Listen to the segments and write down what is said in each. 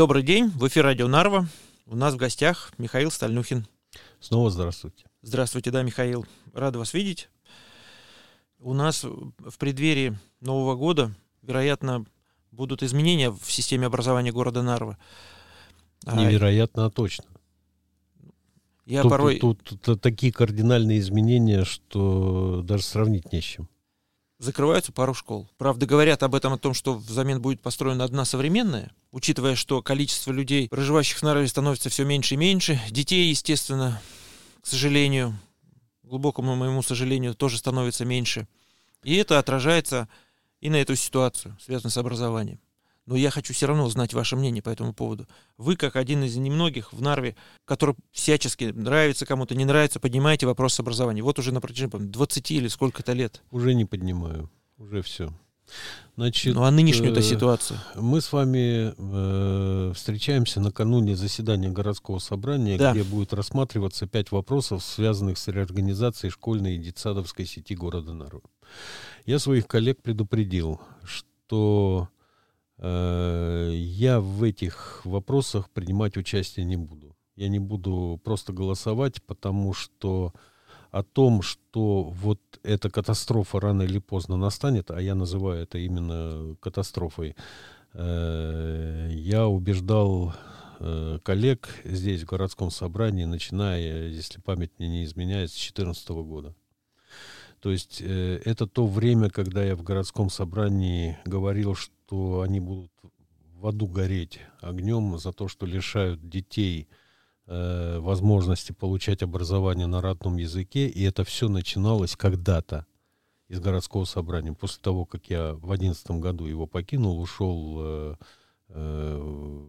Добрый день, в эфире Радио Нарва. У нас в гостях Михаил Стальнухин. Снова здравствуйте. Здравствуйте, да, Михаил. Рад вас видеть. У нас в преддверии Нового года, вероятно, будут изменения в системе образования города Нарва. А Невероятно, а точно. Я тут, порой... Тут, тут такие кардинальные изменения, что даже сравнить не с чем. Закрываются пару школ. Правда, говорят об этом, о том, что взамен будет построена одна современная, учитывая, что количество людей, проживающих в Нарве, становится все меньше и меньше. Детей, естественно, к сожалению, глубокому моему сожалению, тоже становится меньше. И это отражается и на эту ситуацию, связанную с образованием но я хочу все равно узнать ваше мнение по этому поводу. Вы, как один из немногих в Нарве, который всячески нравится кому-то, не нравится, поднимаете вопрос образования. Вот уже на протяжении 20 или сколько-то лет. Уже не поднимаю, уже все. Значит, ну а нынешнюю-то э, ситуацию? Мы с вами э, встречаемся накануне заседания городского собрания, да. где будет рассматриваться пять вопросов, связанных с реорганизацией школьной и детсадовской сети города Нарвы. Я своих коллег предупредил, что я в этих вопросах принимать участие не буду. Я не буду просто голосовать, потому что о том, что вот эта катастрофа рано или поздно настанет, а я называю это именно катастрофой, э, я убеждал э, коллег здесь, в городском собрании, начиная, если память мне не изменяет, с 2014 года. То есть это то время, когда я в городском собрании говорил, что что они будут в аду гореть огнем за то, что лишают детей э, возможности получать образование на родном языке. И это все начиналось когда-то из городского собрания. После того, как я в одиннадцатом году его покинул, ушел э, э,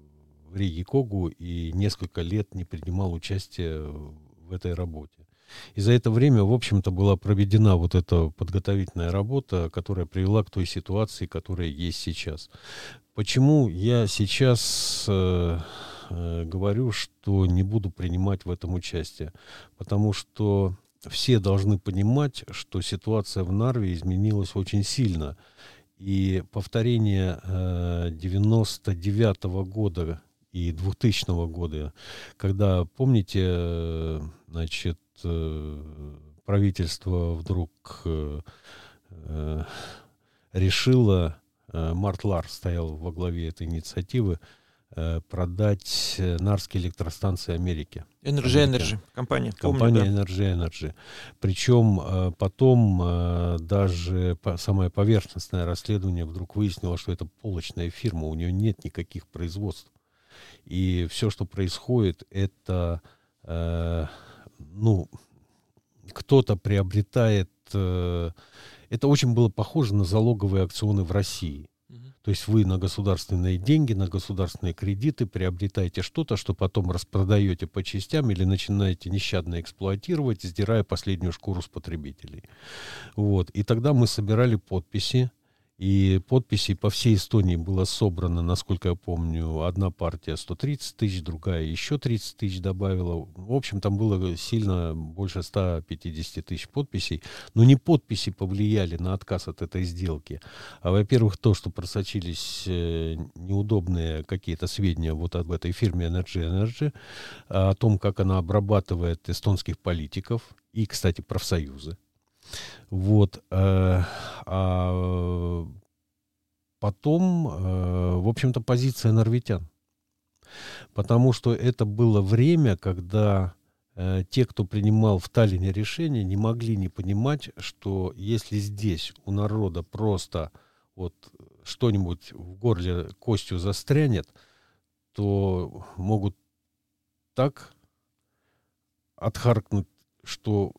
в Риги Когу и несколько лет не принимал участие в этой работе. И за это время, в общем-то, была проведена вот эта подготовительная работа, которая привела к той ситуации, которая есть сейчас. Почему я сейчас э, э, говорю, что не буду принимать в этом участие? Потому что все должны понимать, что ситуация в Нарве изменилась очень сильно. И повторение э, 99 -го года и 2000 года, когда, помните, э, значит, правительство вдруг э, э, решило, Март Лар стоял во главе этой инициативы, продать Нарские электростанции Америки. Energy Energy, компания. Компания Помню, да. Energy Energy. Причем потом даже самое поверхностное расследование вдруг выяснило, что это полочная фирма, у нее нет никаких производств. И все, что происходит, это ну, кто-то приобретает... Э, это очень было похоже на залоговые акционы в России. То есть вы на государственные деньги, на государственные кредиты приобретаете что-то, что потом распродаете по частям или начинаете нещадно эксплуатировать, сдирая последнюю шкуру с потребителей. Вот. И тогда мы собирали подписи и подписей по всей Эстонии было собрано, насколько я помню, одна партия 130 тысяч, другая еще 30 тысяч добавила. В общем, там было сильно больше 150 тысяч подписей. Но не подписи повлияли на отказ от этой сделки. А, во-первых, то, что просочились э, неудобные какие-то сведения вот об этой фирме Energy Energy, о том, как она обрабатывает эстонских политиков и, кстати, профсоюзы. Вот. Э, а потом, э, в общем-то, позиция норвитян. Потому что это было время, когда э, те, кто принимал в Таллине решения, не могли не понимать, что если здесь у народа просто вот что-нибудь в горле костью застрянет, то могут так отхаркнуть, что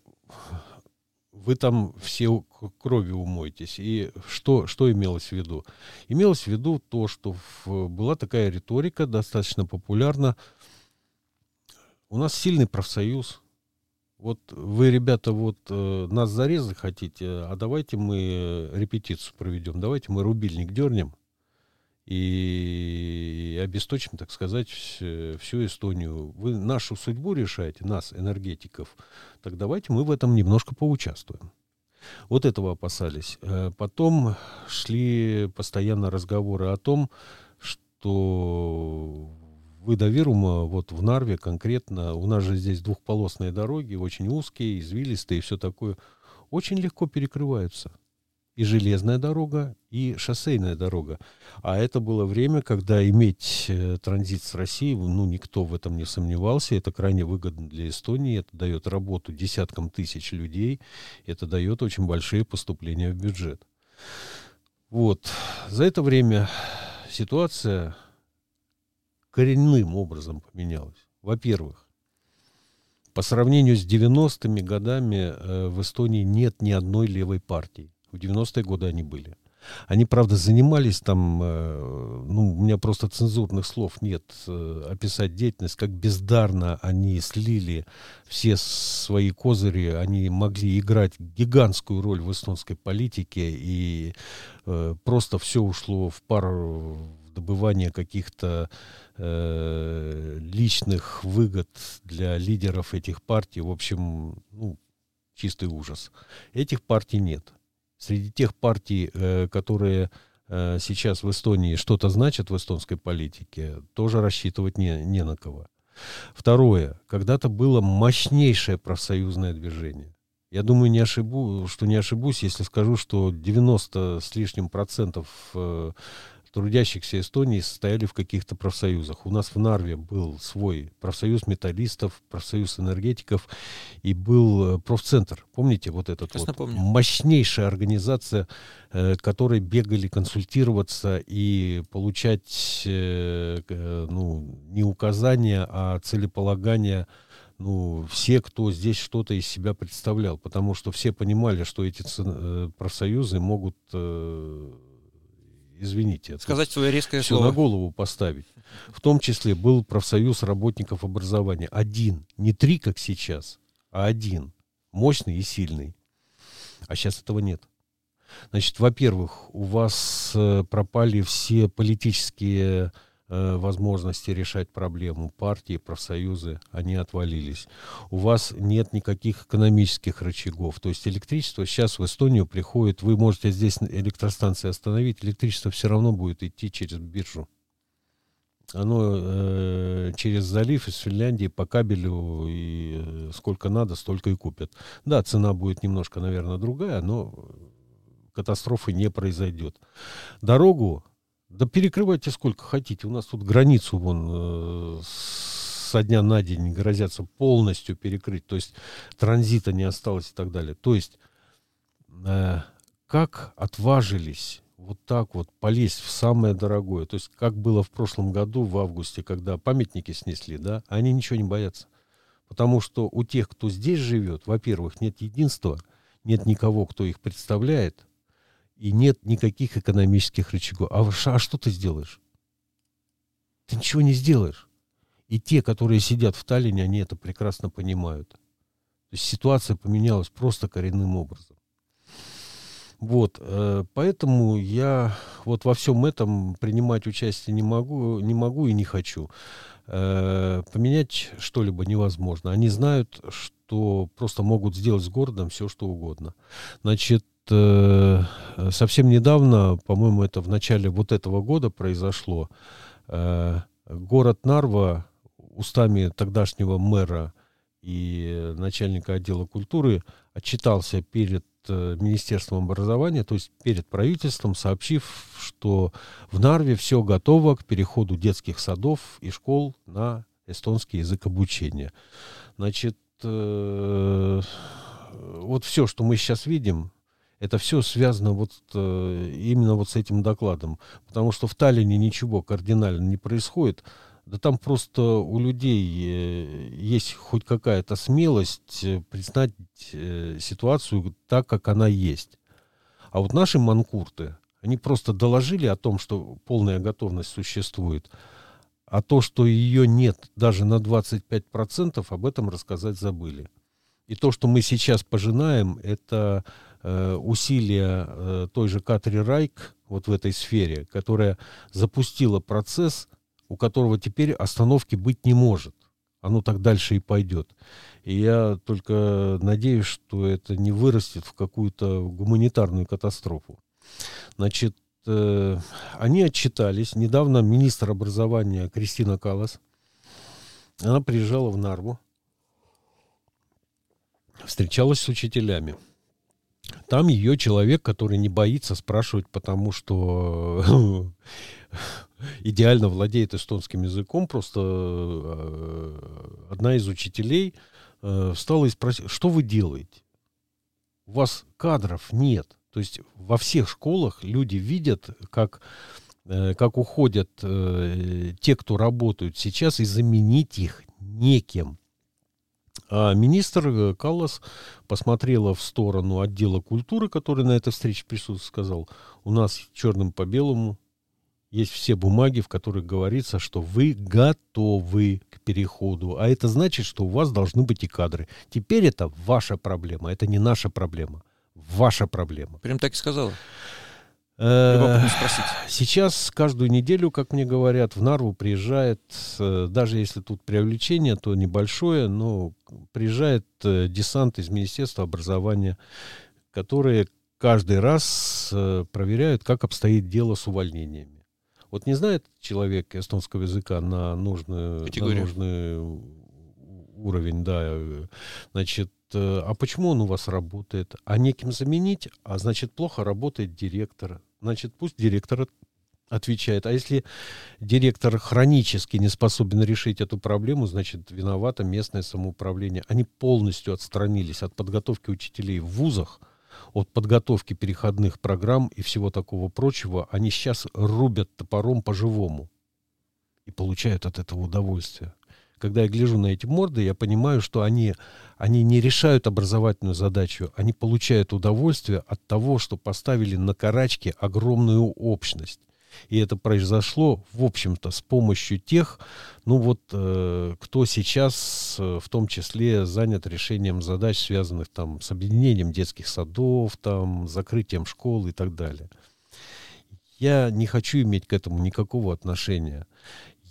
вы там все кровью умоетесь. И что, что имелось в виду? Имелось в виду то, что в, была такая риторика, достаточно популярна. У нас сильный профсоюз. Вот вы, ребята, вот э, нас зарезать хотите, а давайте мы репетицию проведем, давайте мы рубильник дернем и обесточим, так сказать, всю Эстонию. Вы нашу судьбу решаете, нас, энергетиков, так давайте мы в этом немножко поучаствуем. Вот этого опасались. Э, потом шли постоянно разговоры о том, что выда Вирума, вот в Нарве конкретно, у нас же здесь двухполосные дороги, очень узкие, извилистые и все такое, очень легко перекрываются. И железная дорога, и шоссейная дорога. А это было время, когда иметь э, транзит с Россией, ну, никто в этом не сомневался. Это крайне выгодно для Эстонии. Это дает работу десяткам тысяч людей. Это дает очень большие поступления в бюджет. Вот. За это время ситуация коренным образом поменялась. Во-первых, по сравнению с 90-ми годами э, в Эстонии нет ни одной левой партии. В 90-е годы они были. Они, правда, занимались там, э, ну, у меня просто цензурных слов нет, э, описать деятельность, как бездарно они слили все свои козыри, они могли играть гигантскую роль в эстонской политике, и э, просто все ушло в пару добывания каких-то э, личных выгод для лидеров этих партий. В общем, ну, чистый ужас. Этих партий нет. Среди тех партий, э, которые э, сейчас в Эстонии что-то значат в эстонской политике, тоже рассчитывать не, не на кого. Второе. Когда-то было мощнейшее профсоюзное движение. Я думаю, не ошибу, что не ошибусь, если скажу, что 90 с лишним процентов э, трудящихся Эстонии состояли в каких-то профсоюзах. У нас в Нарве был свой профсоюз металлистов, профсоюз энергетиков и был э, профцентр. Помните вот этот вот? Помню. Мощнейшая организация, э, которой бегали консультироваться и получать э, ну, не указания, а целеполагания ну, все, кто здесь что-то из себя представлял, потому что все понимали, что эти профсоюзы могут извините, сказать свое резкое все слово. на голову поставить. В том числе был профсоюз работников образования. Один, не три, как сейчас, а один. Мощный и сильный. А сейчас этого нет. Значит, во-первых, у вас э, пропали все политические возможности решать проблему. Партии, профсоюзы, они отвалились. У вас нет никаких экономических рычагов. То есть электричество сейчас в Эстонию приходит, вы можете здесь электростанции остановить, электричество все равно будет идти через биржу. Оно э, через залив из Финляндии по кабелю и э, сколько надо, столько и купят. Да, цена будет немножко, наверное, другая, но катастрофы не произойдет. Дорогу да перекрывайте сколько хотите. У нас тут границу вон э, со дня на день грозятся полностью перекрыть. То есть транзита не осталось и так далее. То есть э, как отважились вот так вот полезть в самое дорогое. То есть как было в прошлом году, в августе, когда памятники снесли, да, они ничего не боятся. Потому что у тех, кто здесь живет, во-первых, нет единства, нет никого, кто их представляет, и нет никаких экономических рычагов. А, а что ты сделаешь? Ты ничего не сделаешь. И те, которые сидят в Таллине, они это прекрасно понимают. То есть ситуация поменялась просто коренным образом. Вот, э, поэтому я вот во всем этом принимать участие не могу, не могу и не хочу. Э, поменять что-либо невозможно. Они знают, что просто могут сделать с городом все, что угодно. Значит, э, совсем недавно, по-моему, это в начале вот этого года произошло, э, город Нарва устами тогдашнего мэра и начальника отдела культуры отчитался перед э, Министерством образования, то есть перед правительством, сообщив, что в Нарве все готово к переходу детских садов и школ на эстонский язык обучения. Значит, э, вот все, что мы сейчас видим, это все связано вот э, именно вот с этим докладом. Потому что в Таллине ничего кардинально не происходит. Да там просто у людей э, есть хоть какая-то смелость э, признать ситуацию так, как она есть. А вот наши манкурты, они просто доложили о том, что полная готовность существует. А то, что ее нет даже на 25%, об этом рассказать забыли. И то, что мы сейчас пожинаем, это усилия э, той же Катри Райк вот в этой сфере, которая запустила процесс, у которого теперь остановки быть не может. Оно так дальше и пойдет. И я только надеюсь, что это не вырастет в какую-то гуманитарную катастрофу. Значит, э, они отчитались. Недавно министр образования Кристина Калас Она приезжала в Нарву, встречалась с учителями. Там ее человек, который не боится спрашивать, потому что идеально владеет эстонским языком, просто э, одна из учителей э, встала и спросила, что вы делаете? У вас кадров нет. То есть во всех школах люди видят, как, э, как уходят те, кто работают сейчас, и заменить их некем. А министр э, Каллас посмотрела в сторону отдела культуры, который на этой встрече присутствовал, сказал, у нас черным по белому есть все бумаги, в которых говорится, что вы готовы к переходу. А это значит, что у вас должны быть и кадры. Теперь это ваша проблема, это не наша проблема. Ваша проблема. Прям так и сказала. Э, сейчас каждую неделю, как мне говорят, в Нарву приезжает, э, даже если тут привлечение, то небольшое, но приезжает э, десант из Министерства образования, которые каждый раз проверяют, как обстоит дело с увольнениями. Вот не знает человек эстонского языка на, нужную, на нужный уровень, да, значит, а почему он у вас работает? А неким заменить? А значит, плохо работает директор значит, пусть директор отвечает. А если директор хронически не способен решить эту проблему, значит, виновато местное самоуправление. Они полностью отстранились от подготовки учителей в вузах, от подготовки переходных программ и всего такого прочего. Они сейчас рубят топором по-живому и получают от этого удовольствие. Когда я гляжу на эти морды, я понимаю, что они, они не решают образовательную задачу, они получают удовольствие от того, что поставили на карачки огромную общность. И это произошло, в общем-то, с помощью тех, ну вот, э, кто сейчас э, в том числе занят решением задач, связанных там с объединением детских садов, там, закрытием школ и так далее. Я не хочу иметь к этому никакого отношения.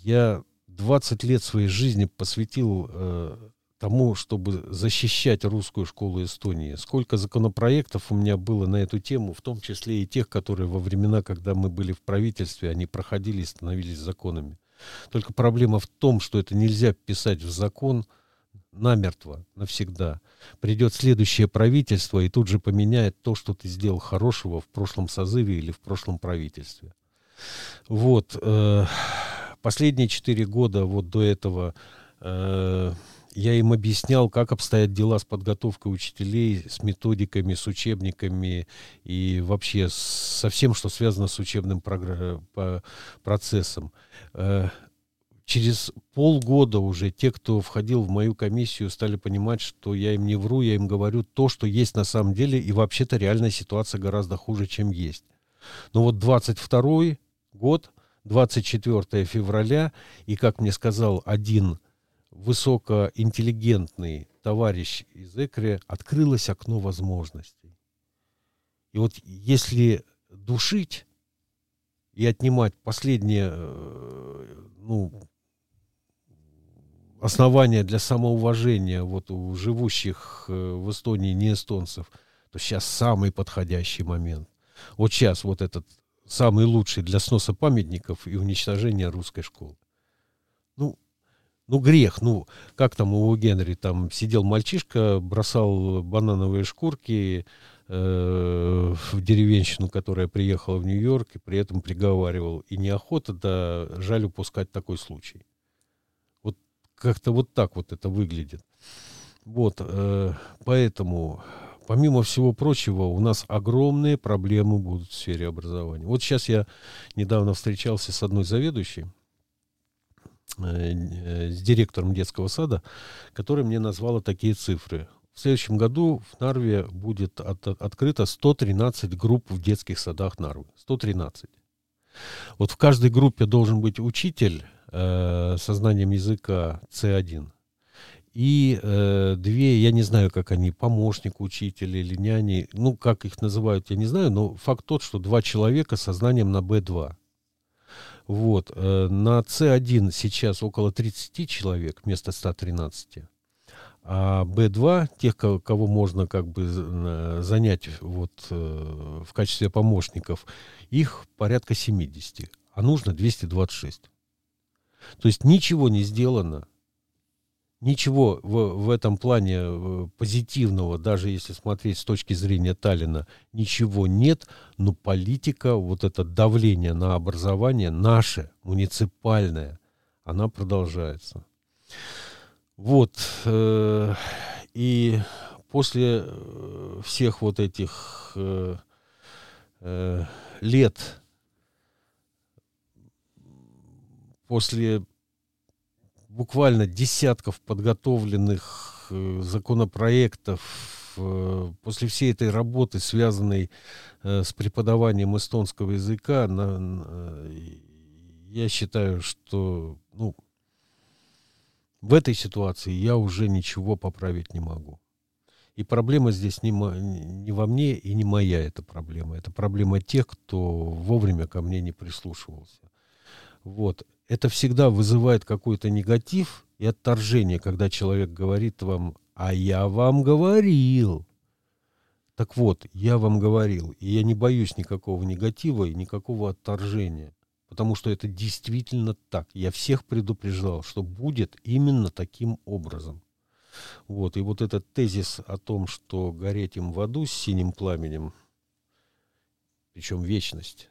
Я 20 лет своей жизни посвятил э, тому, чтобы защищать русскую школу Эстонии. Сколько законопроектов у меня было на эту тему, в том числе и тех, которые во времена, когда мы были в правительстве, они проходили и становились законами. Только проблема в том, что это нельзя писать в закон намертво, навсегда. Придет следующее правительство и тут же поменяет то, что ты сделал хорошего в прошлом созыве или в прошлом правительстве. Вот. Э, Последние четыре года вот до этого э, я им объяснял, как обстоят дела с подготовкой учителей, с методиками, с учебниками и вообще со всем, что связано с учебным процессом. Э, через полгода уже те, кто входил в мою комиссию, стали понимать, что я им не вру, я им говорю то, что есть на самом деле, и вообще-то реальная ситуация гораздо хуже, чем есть. Но вот 22 год – 24 февраля, и, как мне сказал один высокоинтеллигентный товарищ из Экре, открылось окно возможностей. И вот если душить и отнимать последнее э, ну, основание для самоуважения вот у живущих э, в Эстонии не эстонцев, то сейчас самый подходящий момент. Вот сейчас вот этот самый лучший для сноса памятников и уничтожения русской школы. Ну, ну грех, ну как там у Генри там сидел мальчишка, бросал банановые шкурки э, в деревенщину, которая приехала в Нью-Йорк, и при этом приговаривал, и неохота, да жаль упускать такой случай. Вот как-то вот так вот это выглядит. Вот, э, поэтому помимо всего прочего, у нас огромные проблемы будут в сфере образования. Вот сейчас я недавно встречался с одной заведующей, э, с директором детского сада, которая мне назвала такие цифры. В следующем году в Нарве будет от, открыто 113 групп в детских садах Нарвы. 113. Вот в каждой группе должен быть учитель э, со знанием языка C1 и э, две, я не знаю, как они, помощник учителя или няни, ну, как их называют, я не знаю, но факт тот, что два человека со знанием на Б2. Вот, э, на С1 сейчас около 30 человек вместо 113. А Б2, тех, кого, можно как бы занять вот, э, в качестве помощников, их порядка 70, а нужно 226. То есть ничего не сделано ничего в, в этом плане э, позитивного, даже если смотреть с точки зрения Таллина, ничего нет, но политика, вот это давление на образование наше, муниципальное, она продолжается. Вот. Э, и после э, всех вот этих лет, после буквально десятков подготовленных э, законопроектов, э, после всей этой работы, связанной э, с преподаванием эстонского языка, на, я считаю, что ну, в этой ситуации я уже ничего поправить не могу. И проблема здесь не, не во мне и не моя эта проблема. Это проблема тех, кто вовремя ко мне не прислушивался. Вот это всегда вызывает какой-то негатив и отторжение, когда человек говорит вам, а я вам говорил. Так вот, я вам говорил, и я не боюсь никакого негатива и никакого отторжения, потому что это действительно так. Я всех предупреждал, что будет именно таким образом. Вот, и вот этот тезис о том, что гореть им в аду с синим пламенем, причем вечность,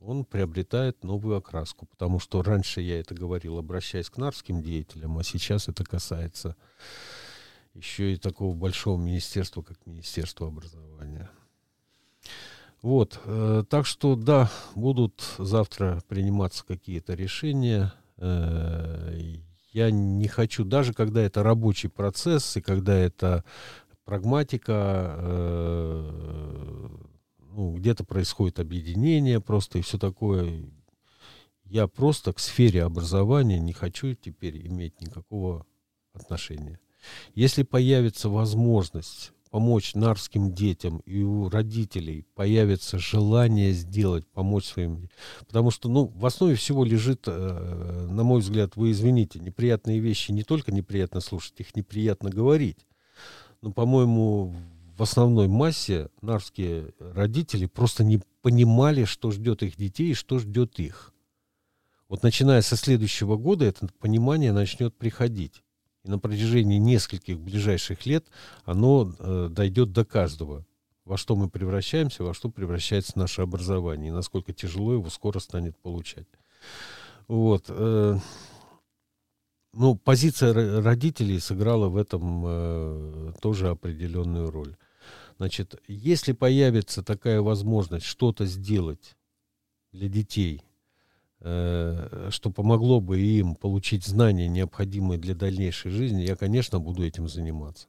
он приобретает новую окраску, потому что раньше я это говорил, обращаясь к нарским деятелям, а сейчас это касается еще и такого большого министерства, как Министерство образования. Вот, э, так что да, будут завтра приниматься какие-то решения. Э, я не хочу, даже когда это рабочий процесс и когда это прагматика, э, ну, где-то происходит объединение просто и все такое. Я просто к сфере образования не хочу теперь иметь никакого отношения. Если появится возможность помочь нарским детям, и у родителей появится желание сделать, помочь своим Потому что, ну, в основе всего лежит, э, на мой взгляд, вы извините, неприятные вещи не только неприятно слушать, их неприятно говорить. Но, по-моему, в основной массе нарские родители просто не понимали, что ждет их детей и что ждет их. Вот начиная со следующего года это понимание начнет приходить. И на протяжении нескольких ближайших лет оно э, дойдет до каждого. Во что мы превращаемся, во что превращается наше образование, и насколько тяжело его скоро станет получать. Вот. Э, ну, позиция родителей сыграла в этом э, тоже определенную роль. Значит, если появится такая возможность что-то сделать для детей, э, что помогло бы им получить знания, необходимые для дальнейшей жизни, я, конечно, буду этим заниматься.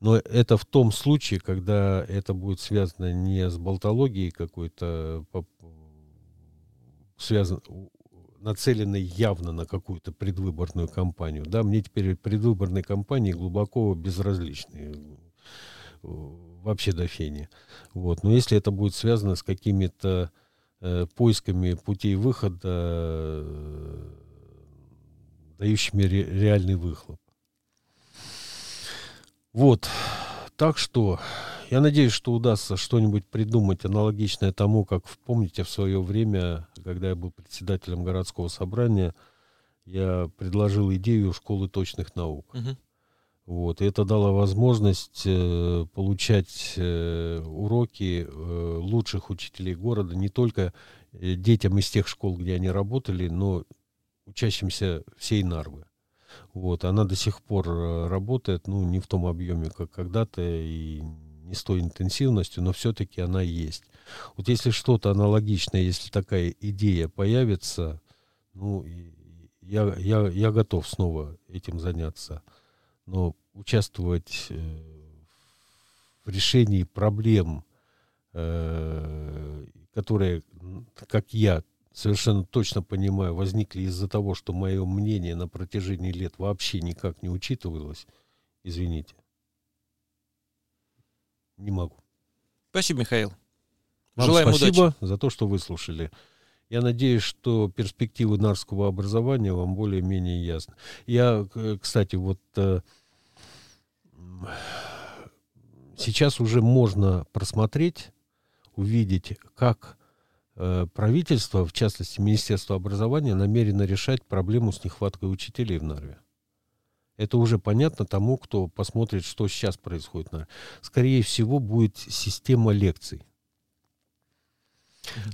Но это в том случае, когда это будет связано не с болтологией какой-то, связано, нацеленной явно на какую-то предвыборную кампанию. Да, мне теперь предвыборные кампании глубоко безразличны вообще до фени. Вот. Но если это будет связано с какими-то э, поисками путей выхода, э, дающими ре, реальный выхлоп. Вот. Так что я надеюсь, что удастся что-нибудь придумать аналогичное тому, как помните в свое время, когда я был председателем городского собрания, я предложил идею школы точных наук. Uh-huh. Вот, и это дало возможность э, получать э, уроки э, лучших учителей города не только э, детям из тех школ, где они работали, но учащимся всей Нарвы. Вот, она до сих пор э, работает, ну, не в том объеме, как когда-то, и не с той интенсивностью, но все-таки она есть. Вот если что-то аналогичное, если такая идея появится, ну, я, я, я готов снова этим заняться но участвовать э, в решении проблем, э, которые, как я совершенно точно понимаю, возникли из-за того, что мое мнение на протяжении лет вообще никак не учитывалось, извините, не могу. Спасибо, Михаил. Вам Желаем спасибо удачи. за то, что выслушали. Я надеюсь, что перспективы нарского образования вам более-менее ясны. Я, кстати, вот э, сейчас уже можно просмотреть, увидеть, как э, правительство, в частности Министерство образования, намерено решать проблему с нехваткой учителей в Нарве. Это уже понятно тому, кто посмотрит, что сейчас происходит. Скорее всего, будет система лекций.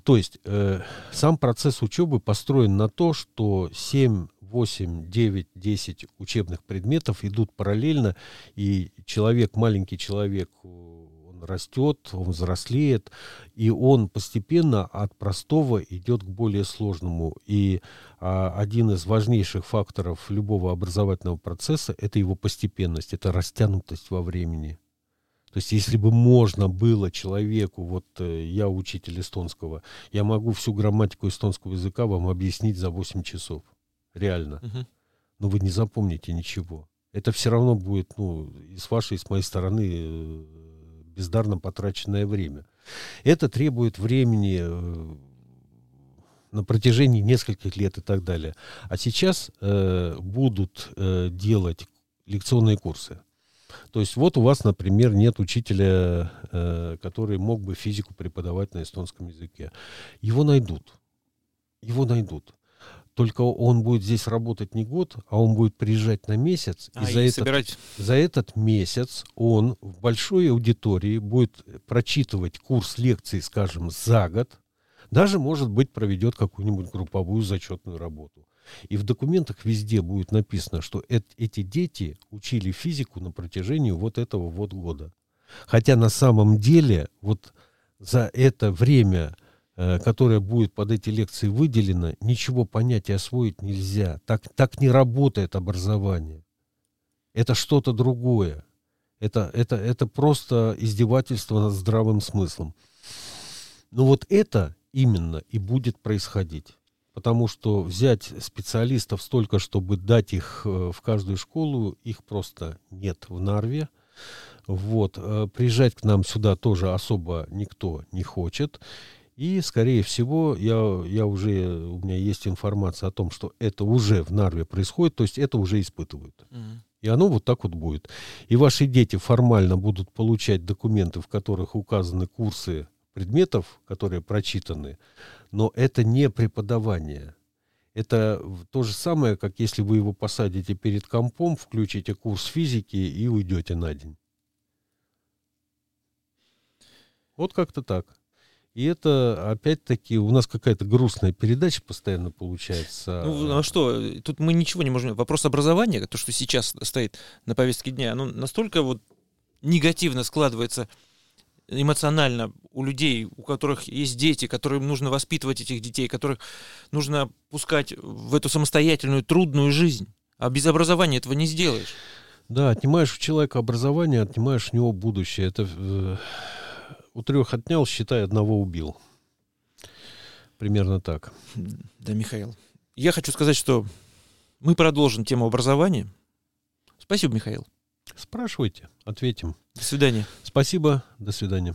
То есть э, сам процесс учебы построен на то, что 7, 8, 9, 10 учебных предметов идут параллельно, и человек, маленький человек, он растет, он взрослеет, и он постепенно от простого идет к более сложному. И а, один из важнейших факторов любого образовательного процесса – это его постепенность, это растянутость во времени. То есть, если бы можно было человеку, вот э, я учитель эстонского, я могу всю грамматику эстонского языка вам объяснить за 8 часов. Реально. Угу. Но вы не запомните ничего. Это все равно будет, ну, и с вашей, и с моей стороны э, бездарно потраченное время. Это требует времени э, на протяжении нескольких лет и так далее. А сейчас э, будут э, делать лекционные курсы. То есть вот у вас, например, нет учителя, э, который мог бы физику преподавать на эстонском языке. Его найдут. Его найдут. Только он будет здесь работать не год, а он будет приезжать на месяц. А, и, за, и этот, собирать... за этот месяц он в большой аудитории будет прочитывать курс лекций, скажем, за год. Даже, может быть, проведет какую-нибудь групповую зачетную работу. И в документах везде будет написано, что эти дети учили физику на протяжении вот этого вот года. Хотя на самом деле вот за это время, э, которое будет под эти лекции выделено, ничего понять и освоить нельзя. Так, так не работает образование. Это что-то другое. Это, это, это просто издевательство над здравым смыслом. Но вот это именно и будет происходить потому что взять специалистов столько, чтобы дать их э, в каждую школу, их просто нет в Нарве. Вот. Э, приезжать к нам сюда тоже особо никто не хочет. И, скорее всего, я, я уже, у меня есть информация о том, что это уже в Нарве происходит, то есть это уже испытывают. Mm-hmm. И оно вот так вот будет. И ваши дети формально будут получать документы, в которых указаны курсы предметов, которые прочитаны, но это не преподавание. Это то же самое, как если вы его посадите перед компом, включите курс физики и уйдете на день. Вот как-то так. И это, опять-таки, у нас какая-то грустная передача постоянно получается. Ну, а что? Тут мы ничего не можем... Вопрос образования, то, что сейчас стоит на повестке дня, оно настолько вот негативно складывается эмоционально у людей, у которых есть дети, которым нужно воспитывать этих детей, которых нужно пускать в эту самостоятельную трудную жизнь. А без образования этого не сделаешь. Да, отнимаешь у человека образование, отнимаешь у него будущее. Это э, у трех отнял, считай, одного убил. Примерно так. Да, Михаил. Я хочу сказать, что мы продолжим тему образования. Спасибо, Михаил. Спрашивайте, ответим. До свидания. Спасибо, до свидания.